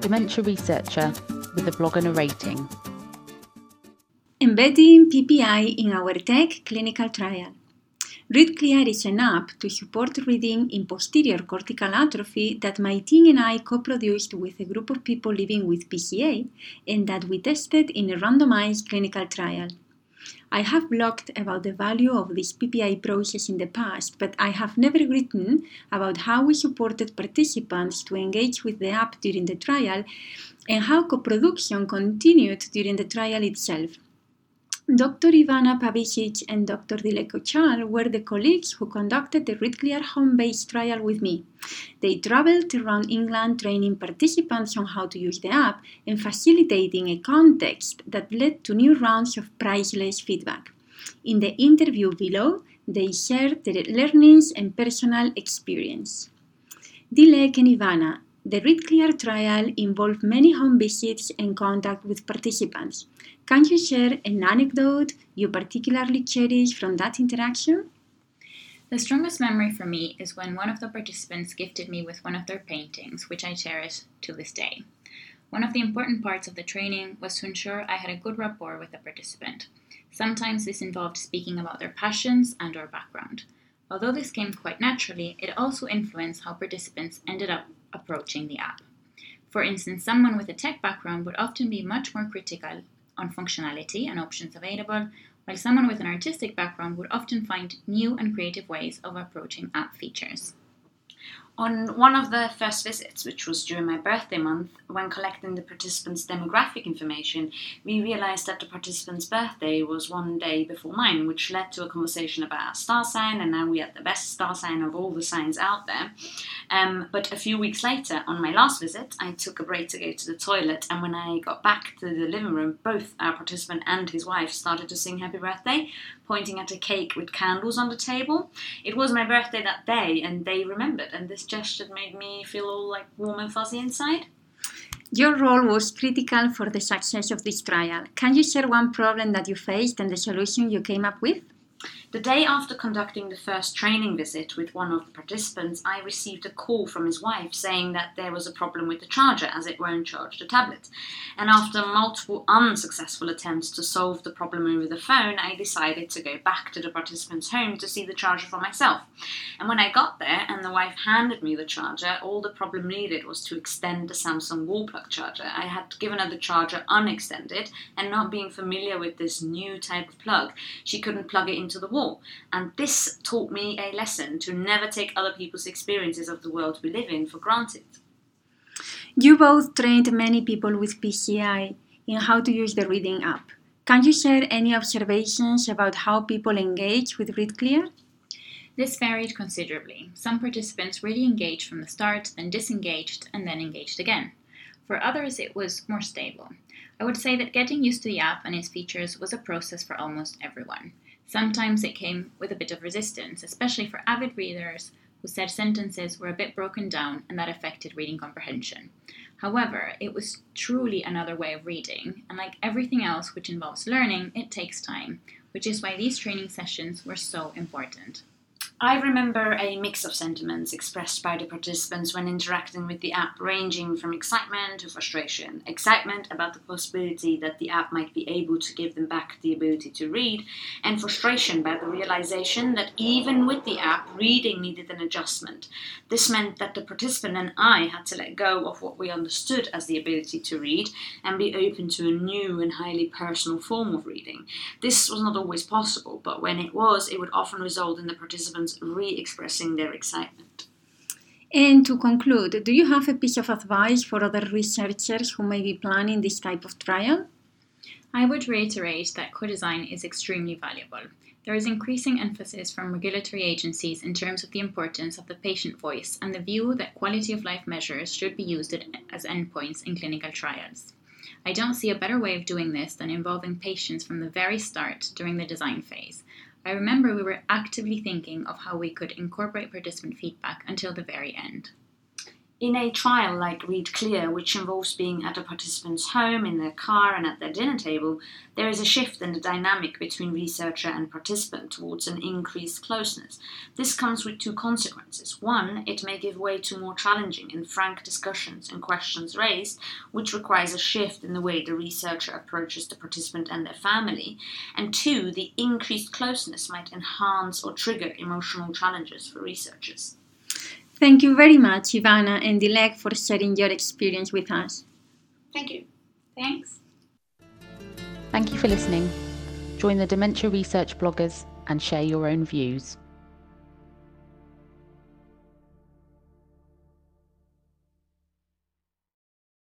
dementia researcher with a blog and a rating. Embedding PPI in our tech clinical trial. ReadClear is an app to support reading in posterior cortical atrophy that my team and I co-produced with a group of people living with PCA and that we tested in a randomized clinical trial. I have blogged about the value of this PPI process in the past, but I have never written about how we supported participants to engage with the app during the trial and how co-production continued during the trial itself. Dr. Ivana Pavisic and Dr. Dilek Kochal were the colleagues who conducted the ReadClear home-based trial with me. They traveled around England training participants on how to use the app and facilitating a context that led to new rounds of priceless feedback. In the interview below, they shared their learnings and personal experience. Dilek and Ivana, the ReadClear trial involved many home visits and contact with participants. Can you share an anecdote you particularly cherish from that interaction? The strongest memory for me is when one of the participants gifted me with one of their paintings, which I cherish to this day. One of the important parts of the training was to ensure I had a good rapport with the participant. Sometimes this involved speaking about their passions and or background. Although this came quite naturally, it also influenced how participants ended up approaching the app. For instance, someone with a tech background would often be much more critical on functionality and options available, while someone with an artistic background would often find new and creative ways of approaching app features. On one of the first visits, which was during my birthday month, when collecting the participants' demographic information, we realized that the participant's birthday was one day before mine, which led to a conversation about our star sign, and now we had the best star sign of all the signs out there. Um, but a few weeks later, on my last visit, I took a break to go to the toilet, and when I got back to the living room, both our participant and his wife started to sing happy birthday, pointing at a cake with candles on the table. It was my birthday that day, and they remembered, and this gesture made me feel all like warm and fuzzy inside. Your role was critical for the success of this trial. Can you share one problem that you faced and the solution you came up with? The day after conducting the first training visit with one of the participants, I received a call from his wife saying that there was a problem with the charger as it won't charge the tablet. And after multiple unsuccessful attempts to solve the problem over the phone, I decided to go back to the participant's home to see the charger for myself. And when I got there and the wife handed me the charger, all the problem needed was to extend the Samsung wall plug charger. I had given her the charger unextended, and not being familiar with this new type of plug, she couldn't plug it into the wall more. And this taught me a lesson to never take other people's experiences of the world we live in for granted. You both trained many people with PCA in how to use the reading app. Can you share any observations about how people engage with ReadClear? This varied considerably. Some participants really engaged from the start, then disengaged, and then engaged again. For others, it was more stable. I would say that getting used to the app and its features was a process for almost everyone. Sometimes it came with a bit of resistance, especially for avid readers who said sentences were a bit broken down and that affected reading comprehension. However, it was truly another way of reading, and like everything else which involves learning, it takes time, which is why these training sessions were so important. I remember a mix of sentiments expressed by the participants when interacting with the app, ranging from excitement to frustration. Excitement about the possibility that the app might be able to give them back the ability to read, and frustration by the realization that even with the app, reading needed an adjustment. This meant that the participant and I had to let go of what we understood as the ability to read and be open to a new and highly personal form of reading. This was not always possible, but when it was, it would often result in the participants re expressing their excitement. And to conclude, do you have a piece of advice for other researchers who may be planning this type of trial? I would reiterate that co design is extremely valuable. There is increasing emphasis from regulatory agencies in terms of the importance of the patient voice and the view that quality of life measures should be used as endpoints in clinical trials. I don't see a better way of doing this than involving patients from the very start during the design phase, I remember we were actively thinking of how we could incorporate participant feedback until the very end. In a trial like ReadClear, which involves being at a participant's home, in their car, and at their dinner table, there is a shift in the dynamic between researcher and participant towards an increased closeness. This comes with two consequences. One, it may give way to more challenging and frank discussions and questions raised, which requires a shift in the way the researcher approaches the participant and their family. And two, the increased closeness might enhance or trigger emotional challenges for researchers. Thank you very much, Ivana and Dilek, for sharing your experience with us. Thank you. Thanks. Thank you for listening. Join the Dementia Research bloggers and share your own views.